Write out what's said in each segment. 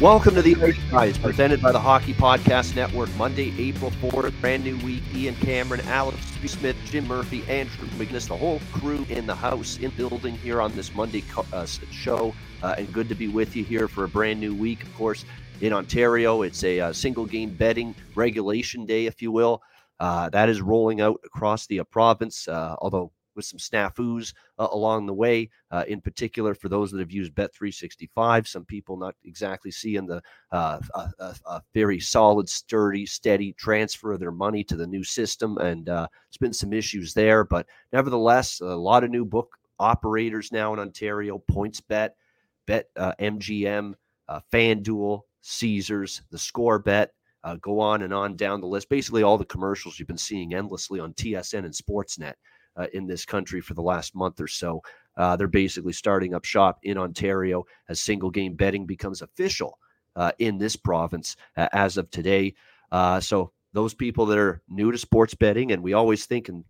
Welcome to the Ice Guys, presented by the Hockey Podcast Network. Monday, April 4th, brand new week. Ian Cameron, Alex. Smith, Jim Murphy, Andrew McGinnis, the whole crew in the house, in building here on this Monday uh, show. Uh, and good to be with you here for a brand new week. Of course, in Ontario, it's a, uh, single game betting regulation day, if you will. Uh, that is rolling out across the uh, province, uh, although with some snafus uh, along the way. Uh, in particular, for those that have used Bet365, some people not exactly seeing the uh, a, a, a, very solid, sturdy, steady transfer of their money to the new system, and uh, it's been some issues there. But nevertheless, a lot of new book operators now in Ontario: PointsBet, Bet uh, MGM, uh, FanDuel, Caesars, the Score Bet. Uh, go on and on down the list. Basically, all the commercials you've been seeing endlessly on TSN and Sportsnet uh, in this country for the last month or so. Uh, they're basically starting up shop in Ontario as single game betting becomes official uh, in this province uh, as of today. Uh, so, those people that are new to sports betting, and we always think in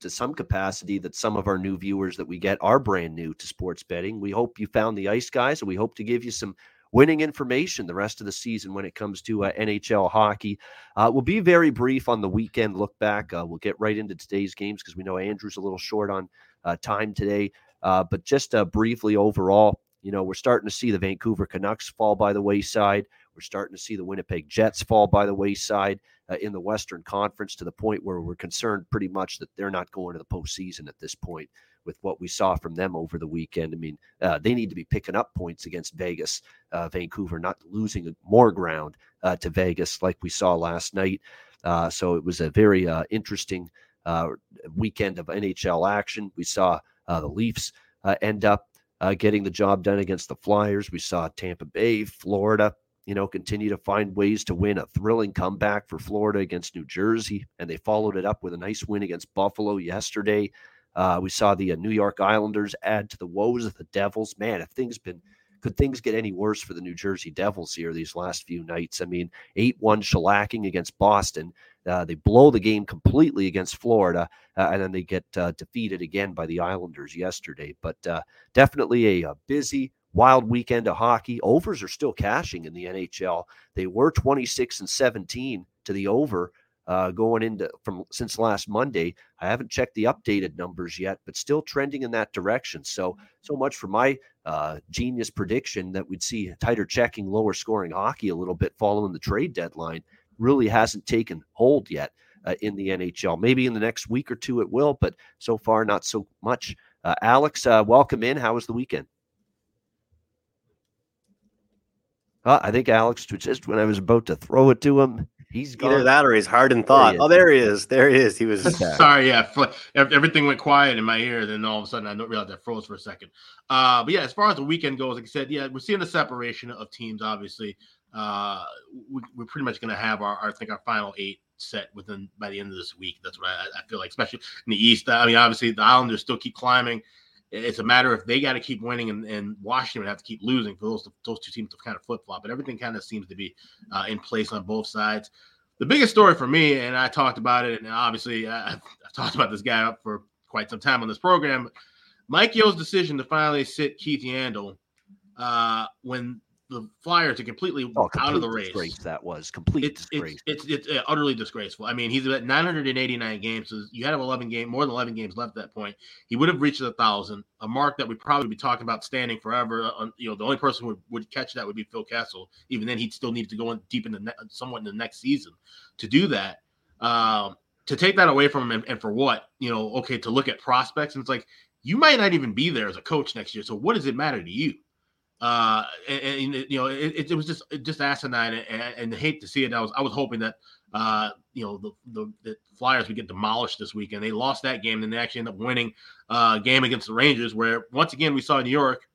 to some capacity that some of our new viewers that we get are brand new to sports betting. We hope you found the ice guys, and we hope to give you some winning information the rest of the season when it comes to uh, NHL hockey. Uh, we'll be very brief on the weekend look back. Uh, we'll get right into today's games because we know Andrew's a little short on uh, time today. Uh, but just uh, briefly overall, you know, we're starting to see the Vancouver Canucks fall by the wayside. We're starting to see the Winnipeg Jets fall by the wayside in the Western Conference to the point where we're concerned pretty much that they're not going to the postseason at this point with what we saw from them over the weekend. I mean, uh, they need to be picking up points against Vegas, uh, Vancouver, not losing more ground uh, to Vegas like we saw last night. Uh, so it was a very uh, interesting uh, weekend of NHL action. We saw the Leafs end up getting the job done against the Flyers. We saw Tampa Bay, Florida. You know, continue to find ways to win a thrilling comeback for Florida against New Jersey, and they followed it up with a nice win against Buffalo yesterday. Uh, we saw the uh, New York Islanders add to the woes of the Devils. Man, if things been could things get any worse for the New Jersey Devils here these last few nights? I mean, 8 1 shellacking against Boston. Uh, they blow the game completely against Florida, uh, and then they get uh, defeated again by the Islanders yesterday. But uh, definitely a, a, busy, wild weekend of hockey. Overs are still cashing in the NHL. They were 26 and 17 to the over uh, going into from since last Monday. I haven't checked the updated numbers yet, but still trending in that direction. So so much for my uh, genius prediction that we'd see tighter checking, lower scoring hockey a little bit following the trade deadline. Really hasn't taken hold yet uh, in the NHL. Maybe in the next week or two it will, but so far not so much. Uh, Alex, uh, welcome in. How was the weekend? Uh, I think Alex just when I was about to throw it to him, He's gone. either that or he's hard in thought. oh, there he is. There he is. He was sorry. Yeah, everything went quiet in my ear. Then all of a sudden, I don't realize I froze for a second. Uh, but yeah, as far as the weekend goes, like I said, yeah, we're seeing the separation of teams. Obviously, uh, we, are pretty much going to have our, our, I think, our final eight set within by the end of this week. That's what I, I feel like, especially in the East. I mean, obviously, the Islanders still keep climbing. It's a matter of they got to keep winning, and, and Washington have to keep losing for those those two teams to kind of flip flop. But everything kind of seems to be uh, in place on both sides. The biggest story for me, and I talked about it, and obviously I, I've, I've talked about this guy up for quite some time on this program. Mike Yeo's decision to finally sit Keith Yandle uh, when the Flyers are completely Oh, out of the race. that was complete It's, disgrace. it's it's it's uh, utterly disgraceful. I mean, he's at 989 games. So you had him 11 game, more than 11 games left at that point. He would have reached a thousand, a mark that we'd probably be talking about standing forever. Uh, you know, the only person who would, would catch that would be Phil Kessel. Even then, he'd still need to go in deep in the ne- somewhat in the next season to do that. Um, to take that away from him, and, and for what? You know, okay, to look at prospects, and it's like you might not even be there as a coach next year. So what does it matter to you? Uh, and, and you know, it, it was just just asinine, and, and hate to see it. I was I was hoping that uh, you know the, the the Flyers would get demolished this weekend. They lost that game, and they actually end up winning uh, a game against the Rangers, where once again we saw New York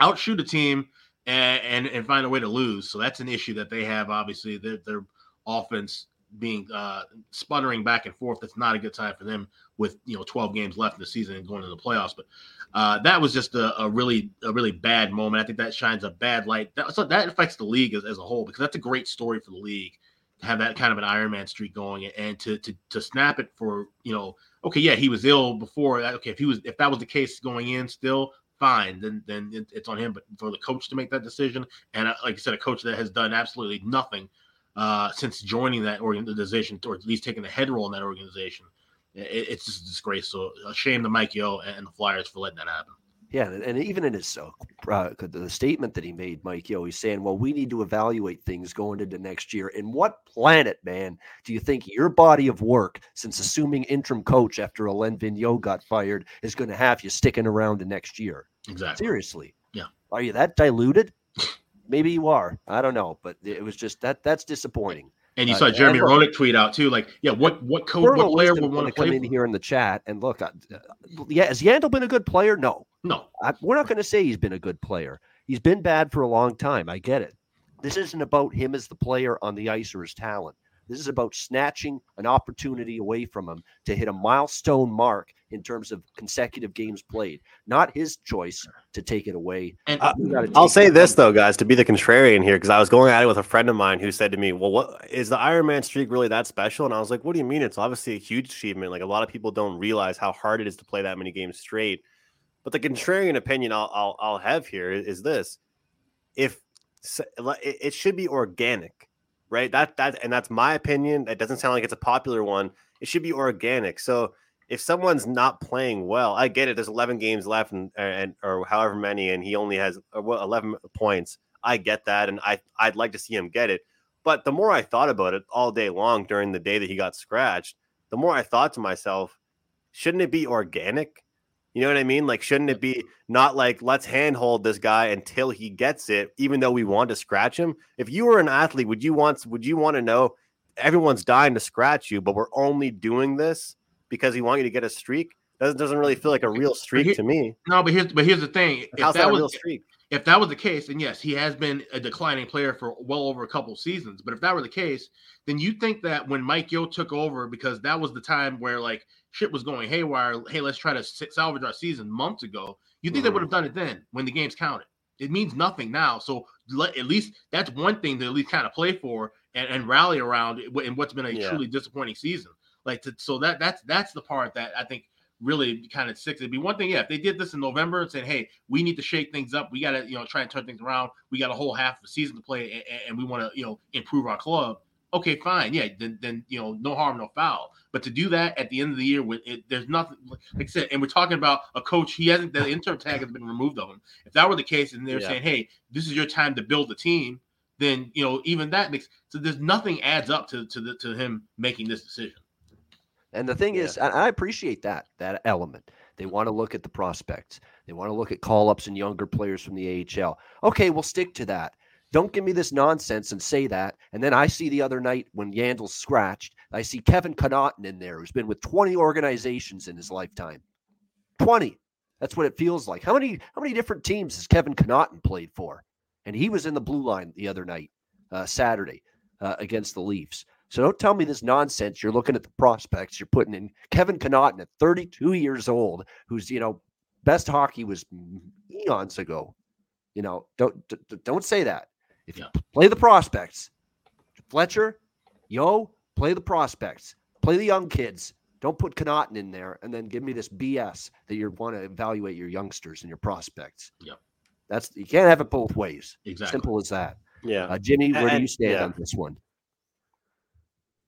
outshoot a team and, and and find a way to lose. So that's an issue that they have. Obviously, their their offense being uh, sputtering back and forth. That's not a good time for them with you know 12 games left in the season and going to the playoffs. But uh, that was just a, a, really a really bad moment. I think that shines a bad light. That so that affects the league as, as a whole because that's a great story for the league to have that kind of an Iron Man streak going and to to to snap it for you know okay yeah he was ill before okay if he was if that was the case going in still fine then then it, it's on him but for the coach to make that decision and uh, like I said a coach that has done absolutely nothing uh, since joining that organization, or at least taking a head role in that organization. It, it's just a disgrace. So a shame to Mike Yeo and the Flyers for letting that happen. Yeah, and even in his uh, uh, the statement that he made, Mike Yeo, he's saying, "Well, we need to evaluate things going into next year. In what planet, man, do you think your body of work, since assuming interim coach after Alain Vigneault got fired, is going to have you sticking around to next year? Exactly. Seriously, yeah. Are you that diluted? Maybe you are. I don't know, but it was just that that's disappointing. And you uh, saw Jeremy Roenick tweet out too, like, yeah, what what coach, what player would want to come in here in the chat and look? Uh, yeah, has Yandle been a good player? No, no. I, we're not going to say he's been a good player. He's been bad for a long time. I get it. This isn't about him as the player on the ice or his talent. This is about snatching an opportunity away from him to hit a milestone mark in terms of consecutive games played. Not his choice to take it away. And uh, I'll say this though, guys, to be the contrarian here, because I was going at it with a friend of mine who said to me, "Well, what is the Iron Man streak really that special?" And I was like, "What do you mean? It's obviously a huge achievement. Like a lot of people don't realize how hard it is to play that many games straight." But the contrarian opinion I'll I'll, I'll have here is this: if it should be organic right? That that and that's my opinion. That doesn't sound like it's a popular one. It should be organic. So if someone's not playing well, I get it. There's 11 games left, and and or however many, and he only has uh, 11 points. I get that, and I I'd like to see him get it. But the more I thought about it all day long during the day that he got scratched, the more I thought to myself, shouldn't it be organic? You know what I mean? Like, shouldn't it be not like let's handhold this guy until he gets it, even though we want to scratch him? If you were an athlete, would you want would you want to know everyone's dying to scratch you, but we're only doing this because we want you to get a streak? Doesn't doesn't really feel like a real streak here, to me. No, but here's but here's the thing. If How's that, that was, real streak? If that was the case, then yes, he has been a declining player for well over a couple seasons. But if that were the case, then you think that when Mike Yeo took over, because that was the time where like shit was going haywire. Hey, let's try to salvage our season months ago. You think mm-hmm. they would have done it then when the games counted? It means nothing now. So let, at least that's one thing to at least kind of play for and, and rally around in what's been a yeah. truly disappointing season. Like to, so that that's that's the part that I think really kind of sticks. It'd be one thing, yeah, if they did this in November and said, "Hey, we need to shake things up. We got to, you know, try and turn things around. We got a whole half of the season to play, and, and we want to, you know, improve our club." Okay, fine, yeah, then then you know, no harm, no foul. But to do that at the end of the year, with it, there's nothing like I said, and we're talking about a coach. He hasn't the interim tag has been removed of him. If that were the case, and they're yeah. saying, hey, this is your time to build the team, then you know, even that makes so there's nothing adds up to to the, to him making this decision. And the thing yeah. is, I appreciate that that element. They want to look at the prospects. They want to look at call ups and younger players from the AHL. Okay, we'll stick to that. Don't give me this nonsense and say that. And then I see the other night when Yandle's scratched, I see Kevin Connauton in there, who's been with 20 organizations in his lifetime. 20. That's what it feels like. How many how many different teams has Kevin Connauton played for? And he was in the blue line the other night, uh, Saturday, uh, against the Leafs. So don't tell me this nonsense. You're looking at the prospects. You're putting in Kevin Connauton at 32 years old, who's you know best hockey was eons ago. You know, don't don't say that. If you play the prospects, Fletcher, yo, play the prospects, play the young kids. Don't put Connauton in there and then give me this BS that you want to evaluate your youngsters and your prospects. Yep. That's you can't have it both ways. Exactly. Simple as that. Yeah. Uh, Jimmy, where do you stand yeah. on this one?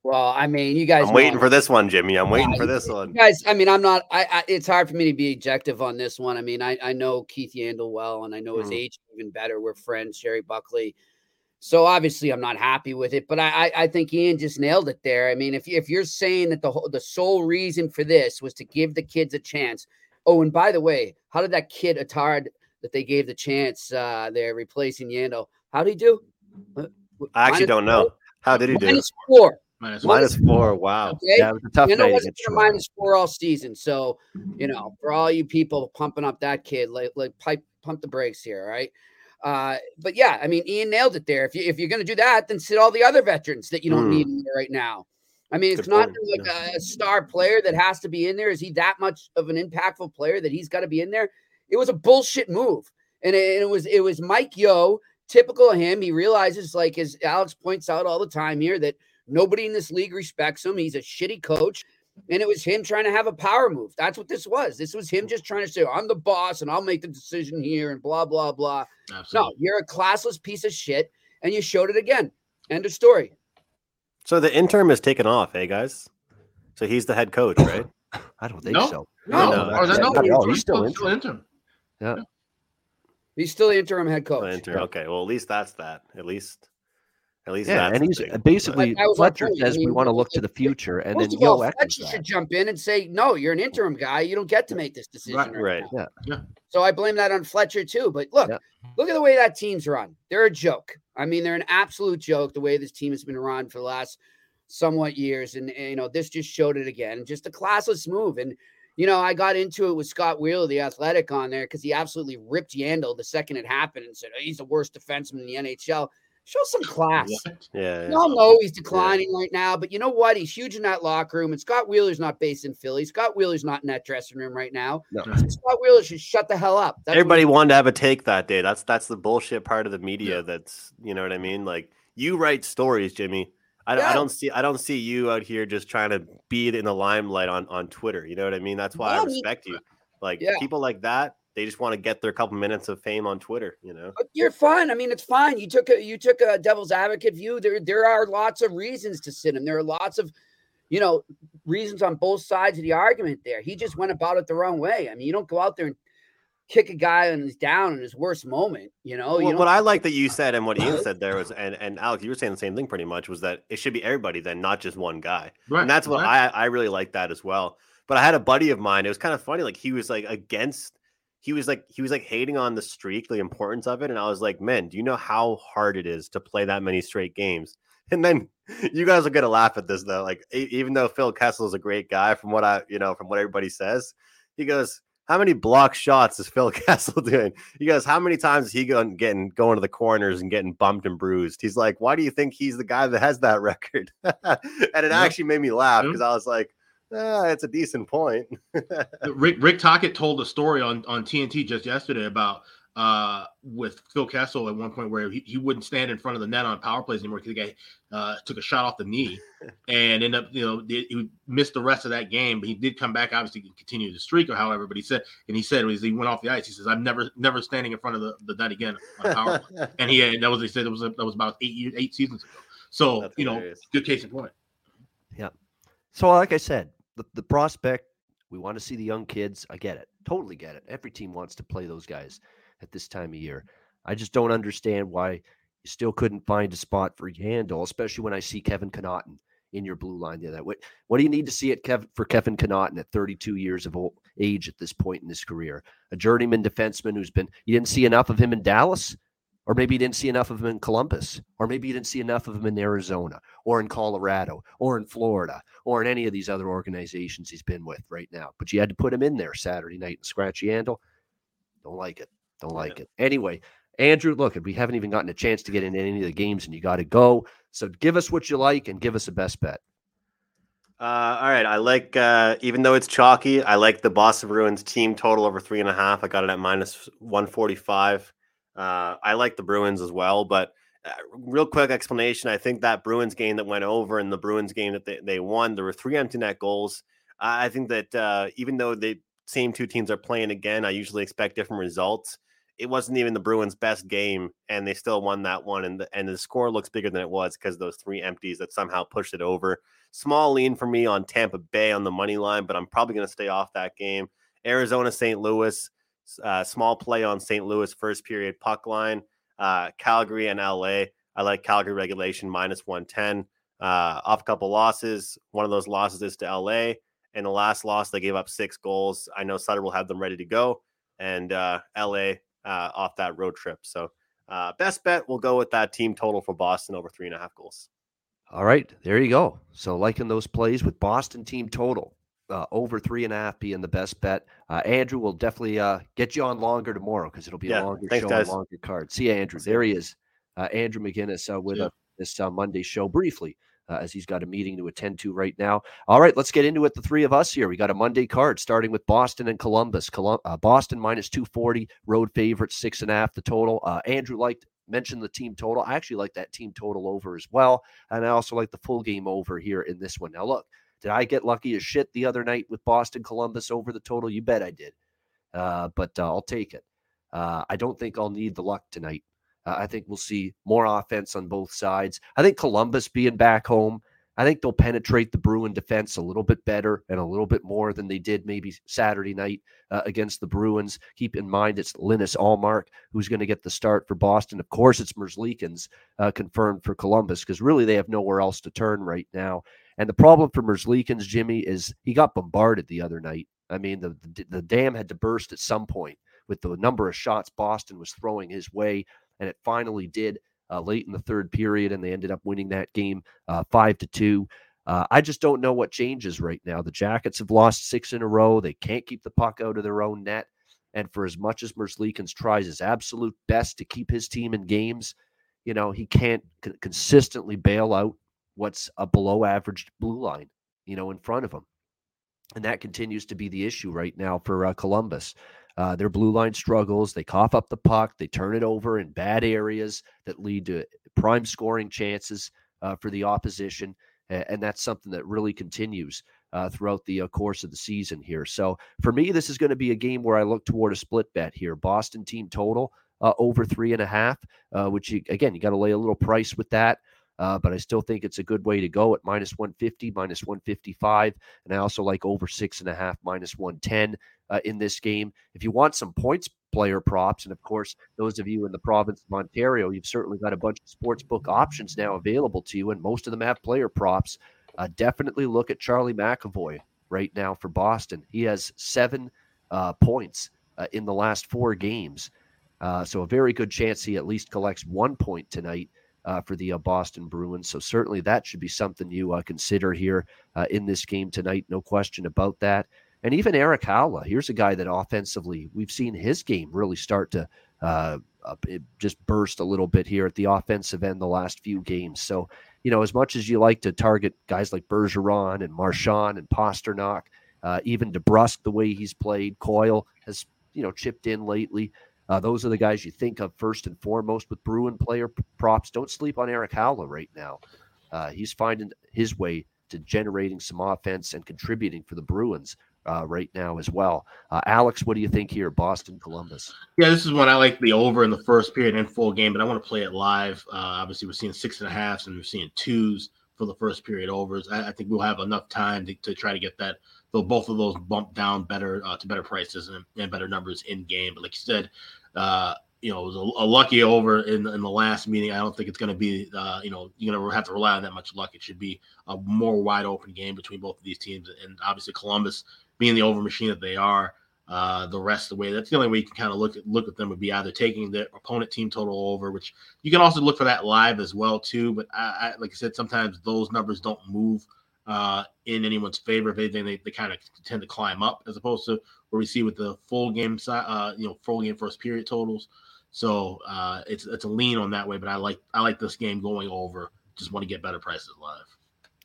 Well, I mean, you guys. I'm waiting I'm- for this one, Jimmy. I'm waiting Yeah, for this one. guys, I mean, I'm not. I, I it's hard for me to be objective on this one. I mean, I I know Keith Yandle well, and I know his Mhm. age even better. We're friends, Sherry Buckley. So obviously, I'm not happy with it, but I I, I think Ian just nailed it there. I mean, if you- if you're saying that the the sole reason for this was to give the kids a chance. Oh, and by the way, how did that kid Attard that they gave the chance? Uh, they're replacing Yandle. How did he do? I actually minus don't know. four? How did he do? Minus four. Minus Minus four. Wow. Okay. Yeah, it was a tough You know, night wasn't against a minus four all season. So, you know, for all you people pumping up that kid, like, like pipe, pump the brakes here, all right? Uh, but yeah, I mean, Ian nailed it there. If you if you're gonna do that, then sit all the other veterans that you don't Hmm. need in there right now. I mean, it's Good not point, like a, a star player that has to be in there. Is he that much of an impactful player that he's got to be in there? It was a bullshit move, and it, and it was it was Mike Yeo, typical of him. He realizes, like as Alex points out all the time here, that nobody in this league respects him. He's a shitty coach. And it was him trying to have a power move. That's what this was. This was him just trying to say, I'm the boss and I'll make the decision here and blah, blah, blah. Absolutely. No, you're a classless piece of shit. And you showed it again. End of story. So the interim is taken off, hey guys. So he's the head coach, right? I don't think No. so. No, No, or that- no, no, he's he's still still interim. He's still the interim head coach. The interim. Okay. Well, at least that's that. At least, at least Yeah, that's and he's thing. uh, basically That Fletcher point. says we want to look to the future, and then First of Yeo all, echoes Fletcher that. should jump in and say, No, you're an interim guy. You don't get to make this decision. Right, Right. right. now." So I blame that on Fletcher too. But look, Yeah. look at the way that team's run. They're a joke. I mean, they're an absolute joke the way this team has been run for the last somewhat years. And, and, you know, this just showed it again. Just a classless move. And, you know, I got into it with Scott Wheeler, the athletic, on there because he absolutely ripped Yandle the second it happened and said, oh, he's the worst defenseman in the NHL. Show some class. Yeah. We all know he's declining right now, but you know what? He's huge in that locker room. And Scott Wheeler's not based in Philly. Scott Wheeler's not in that dressing room right now. No. Scott Wheeler should shut the hell up. That's Everybody wanted to have a take that day. That's that's the bullshit part of the media. That's you know what I mean. Like you write stories, Jimmy. I, don't- I don't see I don't see you out here just trying to be in the limelight on on Twitter. You know what I mean? That's why No, I respect you. Like Yeah. people like that, they just want to get their couple minutes of fame on Twitter. You know. But you're fine. I mean, it's fine. You took a you took a devil's advocate view. There there are lots of reasons to sit him. There are lots of, you know, reasons on both sides of the argument. There, he just went about it the wrong way. I mean, you don't go out there and kick a guy and he's down in his worst moment. You know, you well, don't- what I like that you said and what Ian said there was, and and Alex, you were saying the same thing pretty much, was that it should be everybody then, not just one guy. Right. and that's what right. I I really like that as well. But I had a buddy of mine. It was kind of funny. Like he was like against. He was like he was like hating on the streak, the importance of it, and I was like, "Man, do you know how hard it is to play that many straight games?" And then you guys are gonna laugh at this though. Like even though Phil Kessel is a great guy, from what I you know from what everybody says, he goes, "How many block shots is Phil Kessel doing?" He goes, "How many times is he going getting going to the corners and getting bumped and bruised?" He's like, "Why do you think he's the guy that has that record?" and it Yeah. actually made me laugh Yeah. because I was like, ah, "It's a decent point." Rick Rick Tocchet told a story on on TNT just yesterday about uh with Phil Kessel at one point where he, he wouldn't stand in front of the net on power plays anymore because the guy uh, took a shot off the knee and ended up you know he he missed the rest of that game but he did come back obviously to continue the streak or however but he said and he said as he went off the ice he says I'm never never standing in front of the, the net again on power play and he had, that was he said it was that was about eight years eight seasons ago so That's you know good case in point Yeah. So, like I said, the, the prospect, we want to see the young kids. I get it. Totally get it. Every team wants to play those guys at this time of year. I just don't understand why you still couldn't find a spot for Yandle, especially when I see Kevin Connauton in your blue line there. That what, what do you need to see at Kev, for Kevin Connauton at 32 years of old, age at this point in his career? A journeyman defenseman who's been you didn't see enough of him in Dallas, or maybe you didn't see enough of him in Columbus, or maybe you didn't see enough of him in Arizona, or in Colorado, or in Florida, or in any of these other organizations he's been with right now. But you had to put him in there Saturday night and scratch Yandle. Don't like it. Don't like it. Anyway, Andrew, look, we haven't even gotten a chance to get into any of the games, and you got to go. So give us what you like and give us a best bet. Uh, all right. I like, uh, even though it's chalky, I like the Boston Bruins team total over three and a half. I got it at minus 145. Uh, I like the Bruins as well, but uh, real quick explanation. I think that Bruins game that went over and the Bruins game that they, they won, there were three empty net goals. I think that uh, even though the same two teams are playing again, I usually expect different results. it wasn't even the Bruins' best game, and they still won that one. And the, and the score looks bigger than it was because those three empties that somehow pushed it over. Small lean for me on Tampa Bay on the money line, but I'm probably going to stay off that game. Arizona, St. Louis, uh, small play on St. Louis first period puck line. Uh, Calgary and LA. I like Calgary regulation minus 110. Uh, off a couple losses. One of those losses is to LA. And the last loss, they gave up six goals. I know Sutter will have them ready to go. And uh, LA uh, off that road trip. So uh, best bet, we'll go with that team total for Boston over three and a half goals. All right, there you go. So liking those plays with Boston team total uh, over three and a half being the best bet. Uh, Andrew will definitely uh, get you on longer tomorrow because it'll be yeah, a longer thanks, show, guys. a longer card. See you, Andrew. There he is, uh, Andrew McGinnis uh, with yeah. this uh, Monday show briefly. as he's got a meeting to attend to right now. All right, let's get into it. The three of us here. We got a Monday card starting with Boston and Columbus. Colum- Boston minus 240, road favorite, six and a half the total. Andrew liked mentioned the team total. I actually like that team total over as well. And I also like the full game over here in this one. Now, look, did I get lucky as shit the other night with Boston Columbus over the total? You bet I did. Uh, but uh, I'll take it. Uh, I don't think I'll need the luck tonight. Uh, I think we'll see more offense on both sides. I think Columbus being back home, I think they'll penetrate the Bruin defense a little bit better and a little bit more than they did maybe Saturday night uh, against the Bruins. Keep in mind it's Linus Ullmark who's going to get the start for Boston. Of course, it's Merzlikins uh, confirmed for Columbus because really they have nowhere else to turn right now. And the problem for Merzlikins, Jimmy, is he got bombarded the other night. I mean, the, the, the dam had to burst at some point with the number of shots Boston was throwing his way, and it finally did uh, late in the third period, and they ended up winning that game uh, five to two. Uh, I just don't know what changes right now. The Jackets have lost six in a row. They can't keep the puck out of their own net. And for as much as Merzlikins tries his absolute best to keep his team in games, you know, he can't c- consistently bail out what's a below average blue line, you know, in front of them. And that continues to be the issue right now for uh, Columbus. Uh, their blue line struggles. They cough up the puck. They turn it over in bad areas that lead to prime scoring chances uh, for the opposition. And that's something that really continues uh, throughout the uh, course of the season here. So for me, this is going to be a game where I look toward a split bet here. Boston team total uh, over three and a half, which you, again, you got to lay a little price with that. Uh, but I still think it's a good way to go at minus 150, minus 155. And I also like over six and a half, minus 110 uh, in this game. If you want some points player props, and of course, those of you in the province of Ontario, you've certainly got a bunch of sports book options now available to you, and most of them have player props. Uh, definitely look at Charlie McAvoy right now for Boston. He has seven uh, points uh, in the last four games. Uh, so a very good chance he at least collects one point tonight uh, for the uh, Boston Bruins. So certainly that should be something you uh, consider here uh, in this game tonight. No question about that. And even Erik Haula, here's a guy that offensively we've seen his game really start to uh, just burst a little bit here at the offensive end the last few games. So you know, as much as you like to target guys like Bergeron and Marchand and Pastrnak, uh, even DeBrusk, the way he's played, Coyle has you know chipped in lately. Uh, those are the guys you think of first and foremost with Bruin player props. Don't sleep on Erik Haula right now. Uh, he's finding his way to generating some offense and contributing for the Bruins uh, right now as well. Uh, Alex, what do you think here, Boston, Columbus? Yeah, this is one I like the over in the first period and full game, but I want to play it live. Uh, obviously, we're seeing six and a half, and a halves and we're seeing twos for the first period overs. I, I think we'll have enough time to, to, try to get that. Though both of those bump down better uh, to better prices and, and, better numbers in game. But like you said, uh, you know, it was a, a, lucky over in in the last meeting. I don't think it's going to be, uh, you know, you're going to have to rely on that much luck. It should be a more wide open game between both of these teams, and obviously Columbus being the over machine that they are. Uh, the rest of the way, that's the only way you can kind of look at look at them would be either taking the opponent team total over, which you can also look for that live as well too. But I, I like I said, sometimes those numbers don't move uh, in anyone's favor. If anything, they, they kind of tend to climb up as opposed to where we see with the full game side, uh, you know, full game first period totals. So uh, it's it's a lean on that way, but I like I like this game going over. Just want to get better prices live.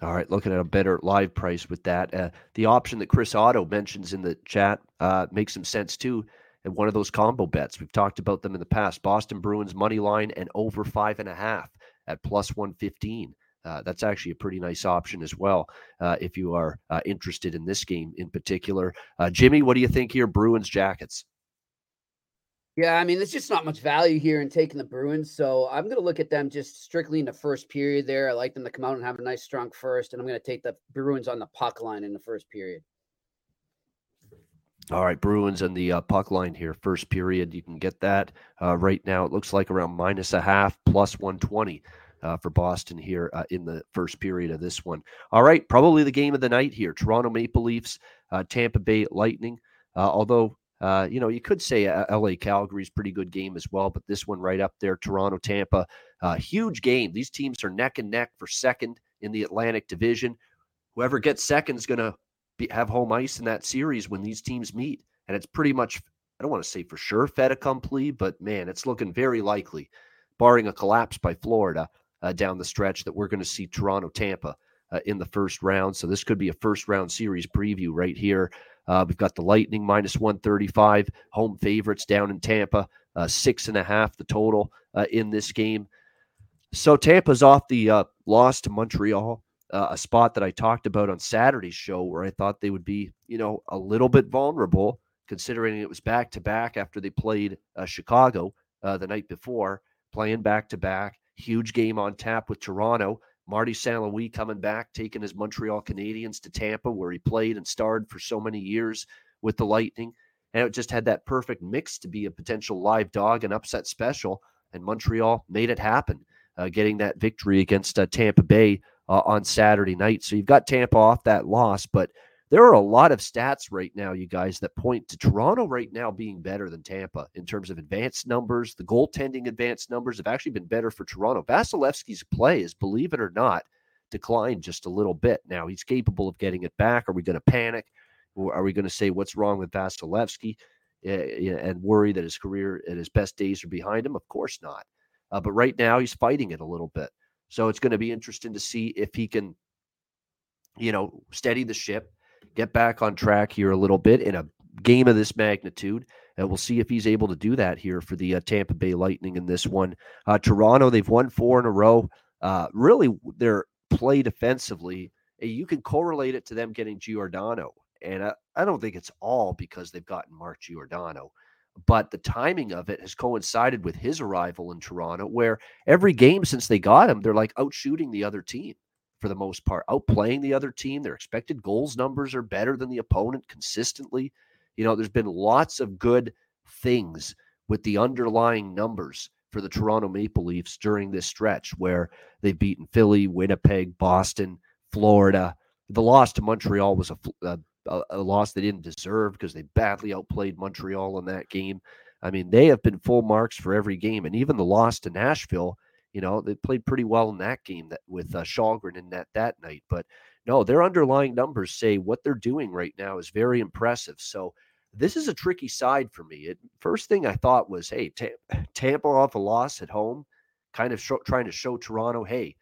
All right, looking at a better live price with that. Uh, the option that Chris Otto mentions in the chat uh, makes some sense too. And one of those combo bets we've talked about them in the past: Boston Bruins money line and over five and a half at plus one fifteen. Uh, that's actually a pretty nice option as well uh, if you are uh, interested in this game in particular. Uh, Jimmy, what do you think here? Bruins Jackets. Yeah, I mean, there's just not much value here in taking the Bruins. So I'm going to look at them just strictly in the first period there. I like them to come out and have a nice, strong first. And I'm going to take the Bruins on the puck line in the first period. All right, Bruins and the uh, puck line here. First period, you can get that uh, right now. It looks like around minus a half, plus 120 uh, for Boston here uh, in the first period of this one. All right, probably the game of the night here Toronto Maple Leafs, uh, Tampa Bay Lightning. Uh, although, you know, you could say LA Calgary's pretty good game as well, but this one right up there, Toronto Tampa, huge game. These teams are neck and neck for second in the Atlantic Division. Whoever gets second is going to have home ice in that series when these teams meet. And it's pretty much, I don't want to say for sure fait accompli, but man, it's looking very likely, barring a collapse by Florida uh, down the stretch, that we're going to see Toronto Tampa uh, in the first round. So this could be a first round series preview right here. Uh, we've got the Lightning minus 135, home favorites down in Tampa, uh, six and a half the total uh, in this game. So Tampa's off the uh, loss to Montreal a spot that I talked about on Saturday's show where I thought they would be, you know, a little bit vulnerable considering it was back to back after they played Chicago the night before, playing back to back. Huge game on tap with Toronto. Marty St. Louis coming back, taking his Montreal Canadiens to Tampa, where he played and starred for so many years with the Lightning. And it just had that perfect mix to be a potential live dog and upset special. And Montreal made it happen, uh, getting that victory against uh, Tampa Bay uh, on Saturday night. So you've got Tampa off that loss, but there are a lot of stats right now, you guys, that point to Toronto right now being better than Tampa in terms of advanced numbers. The goaltending advanced numbers have actually been better for Toronto. Vasilevskiy's play is, believe it or not, declined just a little bit. Now he's capable of getting it back. Are we going to panic? Or are we going to say what's wrong with Vasilevskiy eh, and worry that his career and his best days are behind him? Of course not. Uh, but right now he's fighting it a little bit. So it's going to be interesting to see if he can, you know, steady the ship, get back on track here a little bit in a game of this magnitude. And we'll see if he's able to do that here for the uh, Tampa Bay Lightning in this one. Uh, Toronto, they've won four in a row. Uh, really, their play defensively, eh, you can correlate it to them getting Giordano. And I, I don't think it's all because they've gotten Mark Giordano but the timing of it has coincided with his arrival in Toronto, where every game since they got him, they're like out shooting the other team for the most part, outplaying the other team. Their expected goals numbers are better than the opponent consistently. You know, there's been lots of good things with the underlying numbers for the Toronto Maple Leafs during this stretch where they've beaten Philly, Winnipeg, Boston, Florida. The loss to Montreal was a, a a, loss they didn't deserve because they badly outplayed Montreal in that game. I mean, they have been full marks for every game, and even the loss to Nashville, you know, they played pretty well in that game that with uh, in that that night. But no, their underlying numbers say what they're doing right now is very impressive. So this is a tricky side for me. It, first thing I thought was, hey, Tampa off a loss at home, kind of show, trying to show Toronto, hey,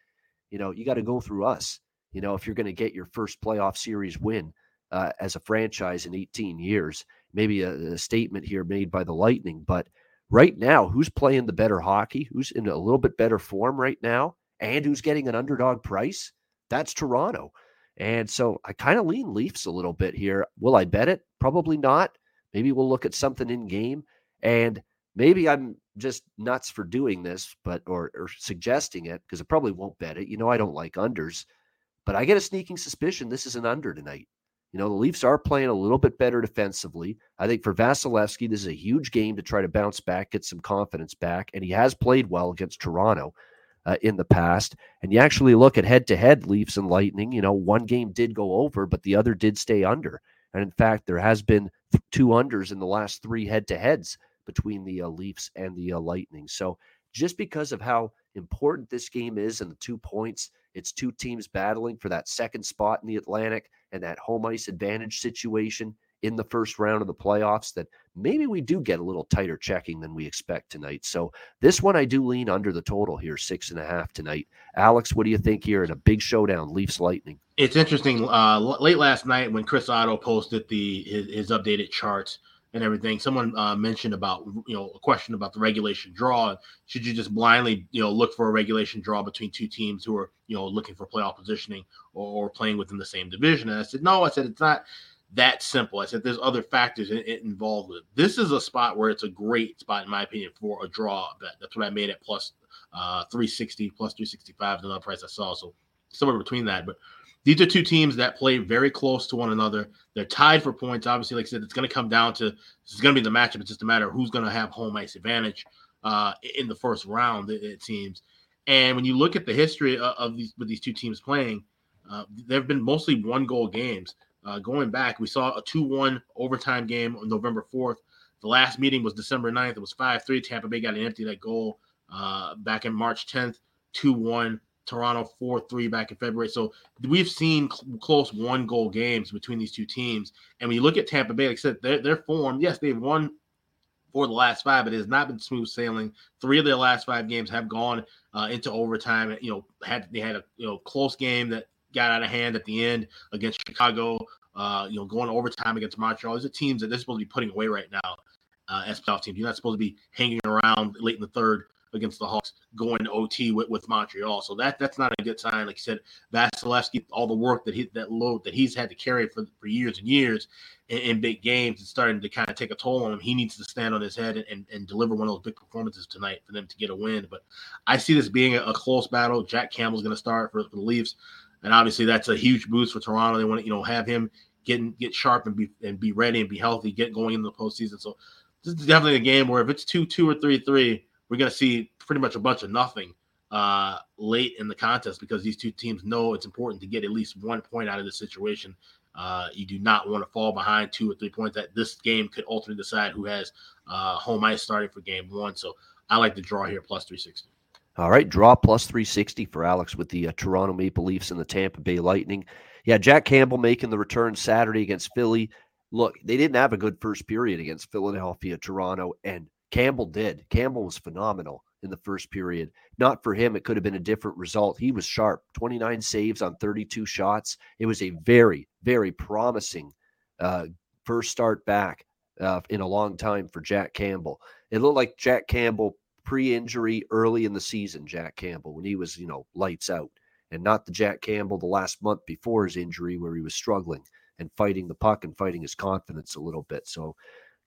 you know, you got to go through us. You know, if you're going to get your first playoff series win uh, as a franchise in 18 years. Maybe a, a, statement here made by the Lightning, but right now, who's playing the better hockey? Who's in a little bit better form right now? And who's getting an underdog price? That's Toronto. And so I kind of lean Leafs a little bit here. Will I bet it? Probably not. Maybe we'll look at something in game. And maybe I'm just nuts for doing this, but or, or suggesting it because I probably won't bet it. You know, I don't like unders, but I get a sneaking suspicion this is an under tonight. You know, the Leafs are playing a little bit better defensively. I think for Vasilevskiy, this is a huge game to try to bounce back, get some confidence back. And he has played well against Toronto uh, in the past. And you actually look at head to head Leafs and Lightning, you know, one game did go over, but the other did stay under. And in fact, there has been two unders in the last three head to heads between the uh, Leafs and the uh, Lightning. So just because of how important this game is and the two points, it's two teams battling for that second spot in the Atlantic and that home ice advantage situation in the first round of the playoffs that maybe we do get a little tighter checking than we expect tonight. So this one I do lean under the total here, six and a half tonight. Alex, what do you think here in a big showdown, Leafs Lightning? It's interesting. Uh, late last night when Chris Otto posted the his, his updated charts and everything. Someone uh, mentioned about you know a question about the regulation draw. Should you just blindly you know look for a regulation draw between two teams who are you know looking for playoff positioning or, or playing within the same division? And I said no. I said it's not that simple. I said there's other factors in, in involved with. It. This is a spot where it's a great spot in my opinion for a draw bet. That's what I made at plus uh 360 plus 365 the other price I saw. So somewhere between that, but these are two teams that play very close to one another. They're tied for points. Obviously, like I said, it's going to come down to this is going to be the matchup. It's just a matter of who's going to have home ice advantage uh, in the first round. It, it, seems. And when you look at the history of, of these with these two teams playing, uh, there have been mostly one goal games. Uh, going back, we saw a 2 1 overtime game on November 4th. The last meeting was December 9th. It was 5 3. Tampa Bay got an empty that goal uh, back in March 10th, 2 1. Toronto 4 3 back in February. So we've seen cl- close one goal games between these two teams. And when you look at Tampa Bay, like I said, their, their form, yes, they've won for the last five, but it has not been smooth sailing. Three of their last five games have gone uh, into overtime. You know, had they had a you know close game that got out of hand at the end against Chicago. Uh, you know, going overtime against Montreal. These are teams that they're supposed to be putting away right now uh, as playoff teams. You're not supposed to be hanging around late in the third against the Hawks going OT with, with Montreal. So that that's not a good sign. Like you said, Vasilevskiy, all the work that he that load that he's had to carry for, for years and years in, in big games is starting to kind of take a toll on him. He needs to stand on his head and, and, and, deliver one of those big performances tonight for them to get a win. But I see this being a, a close battle. Jack Campbell's going to start for, for the Leafs. And obviously that's a huge boost for Toronto. They want to, you know, have him getting get sharp and be and be ready and be healthy, get going into the postseason. So this is definitely a game where if it's two, two or three, three, we're going to see pretty much a bunch of nothing uh, late in the contest because these two teams know it's important to get at least one point out of this situation. Uh, you do not want to fall behind two or three points. That this game could ultimately decide who has uh, home ice starting for game one. So I like the draw here plus 360. All right, draw plus 360 for Alex with the uh, Toronto Maple Leafs and the Tampa Bay Lightning. Yeah, Jack Campbell making the return Saturday against Philly. Look, they didn't have a good first period against Philadelphia, Toronto, and Campbell did. Campbell was phenomenal in the first period. Not for him, it could have been a different result. He was sharp 29 saves on 32 shots. It was a very, very promising uh, first start back uh, in a long time for Jack Campbell. It looked like Jack Campbell pre injury early in the season, Jack Campbell, when he was, you know, lights out, and not the Jack Campbell the last month before his injury where he was struggling and fighting the puck and fighting his confidence a little bit. So,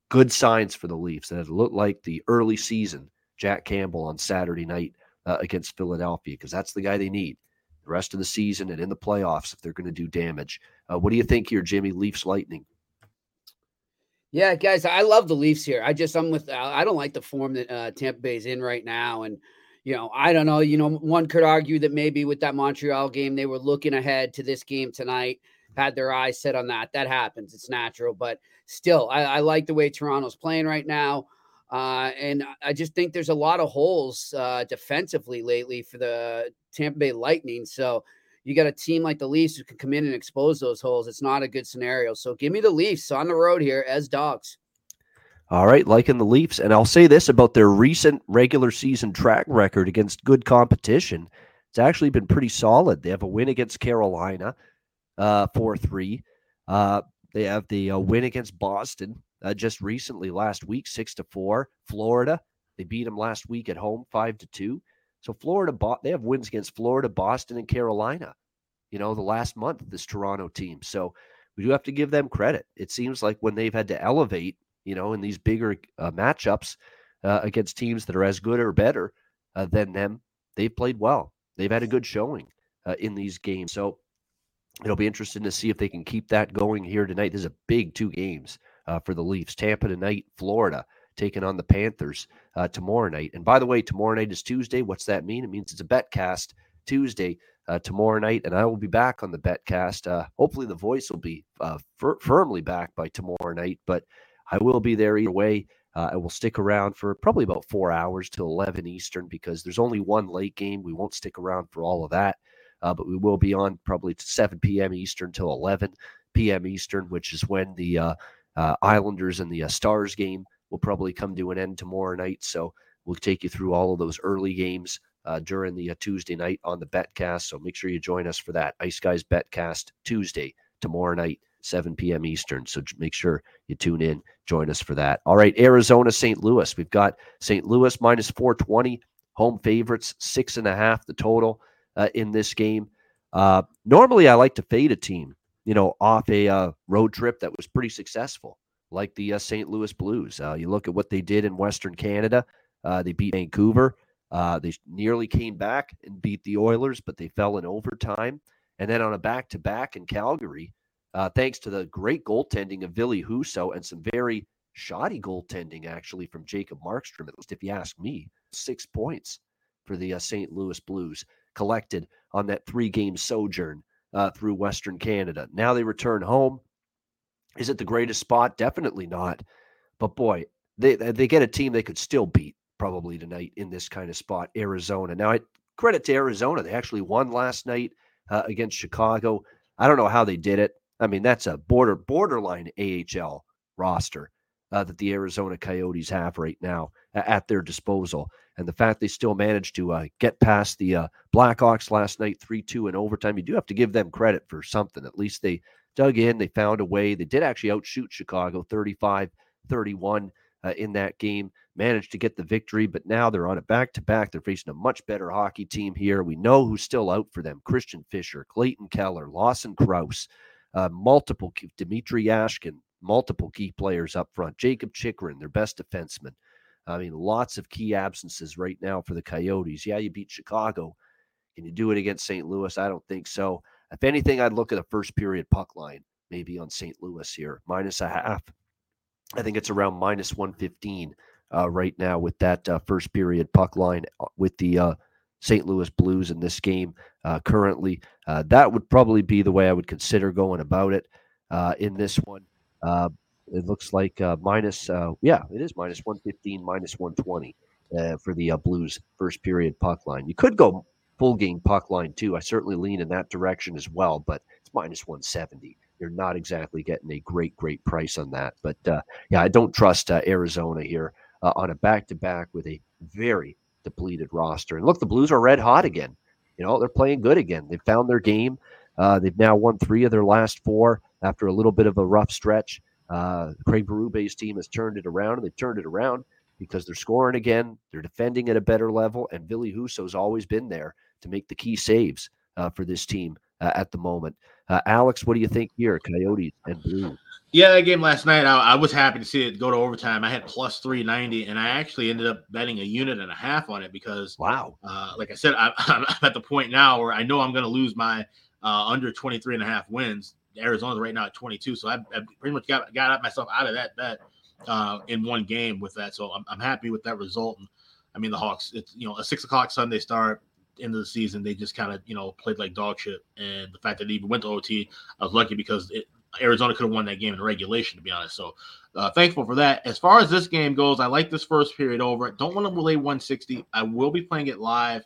good signs for the Leafs. That it looked like the early season Jack Campbell on Saturday night uh, against Philadelphia because that's the guy they need the rest of the season and in the playoffs if they're going to do damage. Uh, what do you think here, Jimmy? Leafs Lightning. Yeah, guys, I love the Leafs here. I just I'm with I don't like the form that uh, Tampa Bay's in right now, and you know I don't know. You know, one could argue that maybe with that Montreal game they were looking ahead to this game tonight, had their eyes set on that. That happens. It's natural, but still, I, I like the way Toronto's playing right now. Uh, and I just think there's a lot of holes uh, defensively lately for the Tampa Bay Lightning. So you got a team like the Leafs who can come in and expose those holes. It's not a good scenario. So give me the Leafs on the road here as dogs. All right, liking the Leafs. And I'll say this about their recent regular season track record against good competition. It's actually been pretty solid. They have a win against Carolina, uh, 4 3. Uh, they have the uh, win against Boston, uh, just recently last week, six to four. Florida, they beat them last week at home, five to two. So Florida, they have wins against Florida, Boston, and Carolina. You know, the last month, this Toronto team. So we do have to give them credit. It seems like when they've had to elevate, you know, in these bigger uh, matchups uh, against teams that are as good or better uh, than them, they've played well. They've had a good showing uh, in these games. So it'll be interesting to see if they can keep that going here tonight. This is a big two games uh, for the Leafs. Tampa tonight, Florida taking on the Panthers uh, tomorrow night. And by the way, tomorrow night is Tuesday. What's that mean? It means it's a betcast Tuesday uh, tomorrow night, and I will be back on the betcast. Uh, hopefully, the voice will be uh, fir- firmly back by tomorrow night, but I will be there either way. Uh, I will stick around for probably about four hours till 11 Eastern because there's only one late game. We won't stick around for all of that, uh, but we will be on probably 7 p.m. Eastern till 11 p.m. Eastern, which is when the uh, Islanders and the uh, Stars game will probably come to an end tomorrow night. So we'll take you through all of those early games uh, during the uh, Tuesday night on the Betcast. So make sure you join us for that. Ice Guys Betcast Tuesday, tomorrow night, 7 p.m. Eastern. So make sure you tune in, join us for that. All right, Arizona, St. Louis. We've got St. Louis minus 420, home favorites, six and a half the total uh, in this game. Uh, normally, I like to fade a team you know, off a uh, road trip that was pretty successful, like the uh, St. Louis Blues. Uh, you look at what they did in Western Canada. Uh, they beat Vancouver. They nearly came back and beat the Oilers, but they fell in overtime. And then on a back to back in Calgary, thanks to the great goaltending of Ville Husso and some very shoddy goaltending, actually, from Jacob Markstrom, at least if you ask me, six points for the St. Louis Blues collected on that three game sojourn uh, through Western Canada. Now they return home. Is it the greatest spot? Definitely not. But boy, they they get a team they could still beat probably tonight in this kind of spot, Arizona. Now, I credit to Arizona. They actually won last night uh, against Chicago. I don't know how they did it. I mean, that's a border borderline AHL roster uh, that the Arizona Coyotes have right now at their disposal. And the fact they still managed to uh, get past the uh, Blackhawks last night, 3 2 in overtime, you do have to give them credit for something. At least they dug in, they found a way. They did actually outshoot Chicago 35 31 uh, in that game, managed to get the victory, but now they're on a back to back. They're facing a much better hockey team here. We know who's still out for them Christian Fischer, Clayton Keller, Lawson Crouse. uh, multiple Dmitry Jaskin, multiple key players up front, Jakob Chychrun, their best defenseman. I mean, lots of key absences right now for the Coyotes. Yeah, you beat Chicago. Can you do it against St. Louis? I don't think so. If anything, I'd look at a first period puck line, maybe on St. Louis here, minus a half. I think it's around minus 115 uh, right now with that uh, first period puck line uh, with the uh, St. Louis Blues in this game uh, currently. Uh, that would probably be the way I would consider going about it in this one. It looks like minus, yeah, it is minus 115, minus 120 for the Blues first period puck line. You could go full game puck line too. I certainly lean in that direction as well, but it's minus 170 you're not exactly getting a great, great price on that. But uh, yeah, I don't trust uh, Arizona here uh, on a back to back with a very depleted roster. And look, the Blues are red hot again. You know, they're playing good again. They've found their game. Uh, they've now won three of their last four after a little bit of a rough stretch. Uh, Craig Berube's team has turned it around, and they've turned it around because they're scoring again. They're defending at a better level, and Ville Husso's always been there to make the key saves uh, for this team uh, at the moment. Uh, Alex, what do you think here, Coyotes and Blues? Yeah, that game last night, I, I, was happy to see it go to overtime. I had plus 390, and I actually ended up betting a unit and a half on it because, wow, uh, like I said, I, am at the point now where I know I'm going to lose my uh, under 23 and a half wins. Arizona's right now at 22, so I, I pretty much got got myself out of that bet uh, in one game with that. So I'm, I'm happy with that result. And I mean, the Hawks, it's you know a six o'clock Sunday start end of the season, they just kind of you know played like dog shit. And the fact that they even went to OT, I was lucky because it, Arizona could have won that game in regulation, to be honest. So uh, thankful for that. As far as this game goes, I like this first period over. Don't want to lay 160. I will be playing it live,